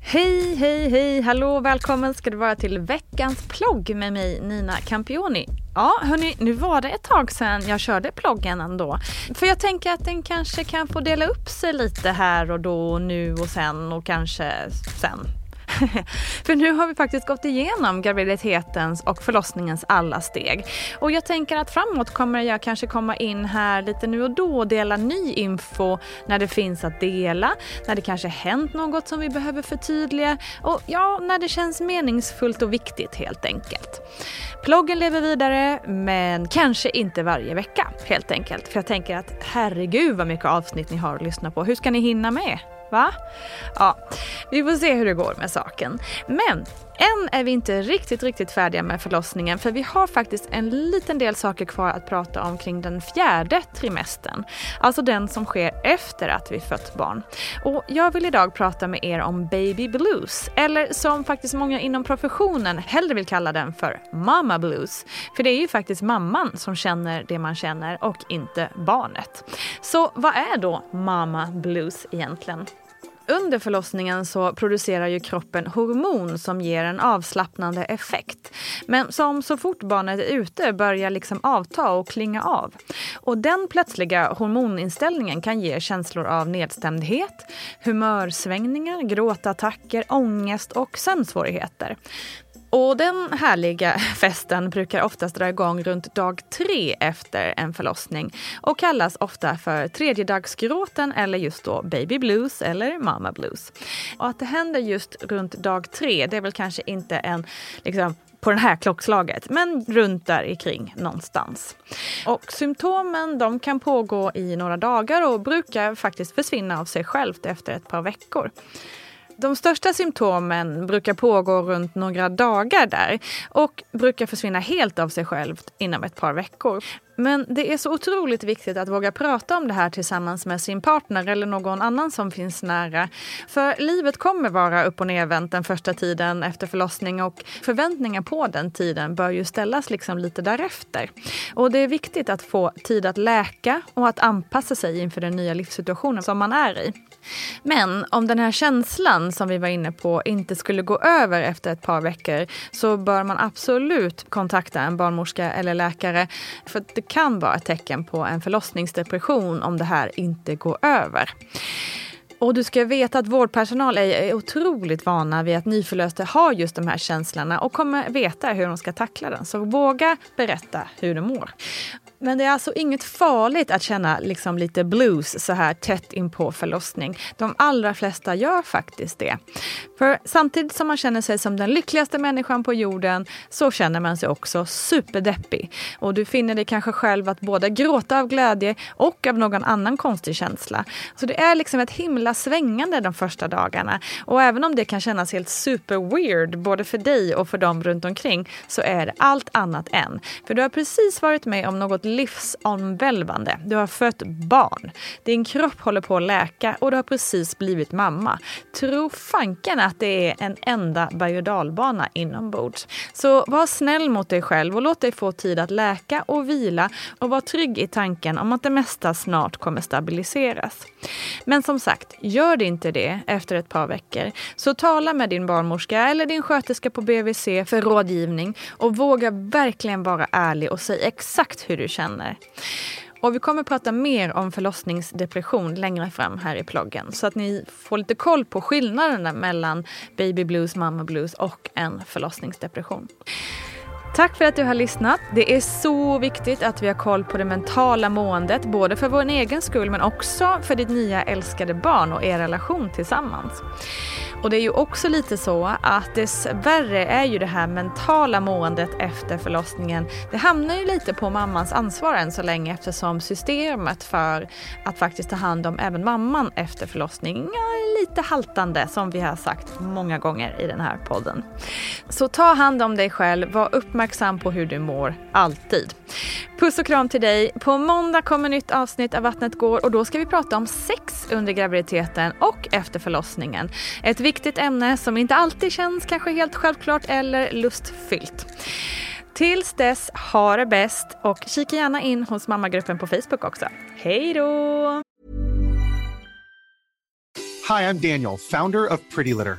Hej, hej, hej, hallå, välkommen ska du vara till veckans plogg med mig Nina Campioni. Ja, hörni, nu var det ett tag sedan jag körde ploggen ändå. För jag tänker att den kanske kan få dela upp sig lite här och då, nu och sen och kanske sen För nu har vi faktiskt gått igenom graviditetens och förlossningens alla steg. Och jag tänker att framåt kommer jag kanske komma in här lite nu och då och dela ny info när det finns att dela, när det kanske hänt något som vi behöver förtydliga och ja, när det känns meningsfullt och viktigt helt enkelt. Ploggen lever vidare, men kanske inte varje vecka helt enkelt. För jag tänker att herregud vad mycket avsnitt ni har att lyssna på. Hur ska ni hinna med? Va? Ja, vi får se hur det går med saken. Men än är vi inte riktigt, riktigt färdiga med förlossningen för vi har faktiskt en liten del saker kvar att prata om kring den fjärde trimestern. Alltså den som sker efter att vi fött barn. Och jag vill idag prata med er om baby blues, eller som faktiskt många inom professionen hellre vill kalla den för mama blues. För det är ju faktiskt mamman som känner det man känner och inte barnet. Så vad är då mama blues egentligen? Under förlossningen så producerar ju kroppen hormon som ger en avslappnande effekt. Men som så fort barnet är ute börjar liksom avta och klinga av. Och den plötsliga hormoninställningen kan ge känslor av nedstämdhet, humörsvängningar, gråtattacker, ångest och sömnsvårigheter. Och den härliga festen brukar oftast dra igång runt dag tre efter en förlossning och kallas ofta för tredjedagsgråten eller just då baby blues eller mama blues. Och att det händer just runt dag tre, det är väl kanske inte en liksom, på det här klockslaget, men runt där kring någonstans. Och symptomen de kan pågå i några dagar och brukar faktiskt försvinna av sig självt efter ett par veckor. De största symptomen brukar pågå runt några dagar där och brukar försvinna helt av sig självt inom ett par veckor. Men det är så otroligt viktigt att våga prata om det här tillsammans med sin partner eller någon annan som finns nära. För livet kommer vara upp och nervänt den första tiden efter förlossning och förväntningar på den tiden bör ju ställas liksom lite därefter. Och det är viktigt att få tid att läka och att anpassa sig inför den nya livssituationen som man är i. Men om den här känslan som vi var inne på inte skulle gå över efter ett par veckor så bör man absolut kontakta en barnmorska eller läkare. För det kan vara ett tecken på en förlossningsdepression om det här inte går över. Och du ska veta att vårdpersonal är otroligt vana vid att nyförlösta har just de här känslorna och kommer veta hur de ska tackla den. Så våga berätta hur du mår. Men det är alltså inget farligt att känna liksom lite blues så här tätt in på förlossning. De allra flesta gör faktiskt det. För samtidigt som man känner sig som den lyckligaste människan på jorden så känner man sig också superdeppig. Och du finner dig kanske själv att både gråta av glädje och av någon annan konstig känsla. Så det är liksom ett himla svängande de första dagarna. Och även om det kan kännas helt super weird både för dig och för dem runt omkring så är det allt annat än. För du har precis varit med om något livsomvälvande. Du har fött barn. Din kropp håller på att läka och du har precis blivit mamma. Tro fanken att det är en enda berg och dalbana inombords. Så var snäll mot dig själv och låt dig få tid att läka och vila och var trygg i tanken om att det mesta snart kommer stabiliseras. Men som sagt, gör det inte det efter ett par veckor så tala med din barnmorska eller din sköterska på BVC för rådgivning och våga verkligen vara ärlig och säg exakt hur du känner. Och vi kommer att prata mer om förlossningsdepression längre fram här i ploggen så att ni får lite koll på skillnaderna mellan baby blues, mamma blues och en förlossningsdepression. Tack för att du har lyssnat. Det är så viktigt att vi har koll på det mentala måendet, både för vår egen skull men också för ditt nya älskade barn och er relation tillsammans. Och det är ju också lite så att dessvärre är ju det här mentala måendet efter förlossningen, det hamnar ju lite på mammans ansvar än så länge eftersom systemet för att faktiskt ta hand om även mamman efter förlossning är lite haltande som vi har sagt många gånger i den här podden. Så ta hand om dig själv, var uppmärksam uppmärksam på hur du mår, alltid. Puss och kram till dig. På måndag kommer nytt avsnitt av Vattnet går och då ska vi prata om sex under graviditeten och efter förlossningen. Ett viktigt ämne som inte alltid känns kanske helt självklart eller lustfyllt. Tills dess, ha det bäst och kika gärna in hos mammagruppen på Facebook också. Hej då! Hi, I'm Daniel, founder of Pretty Litter.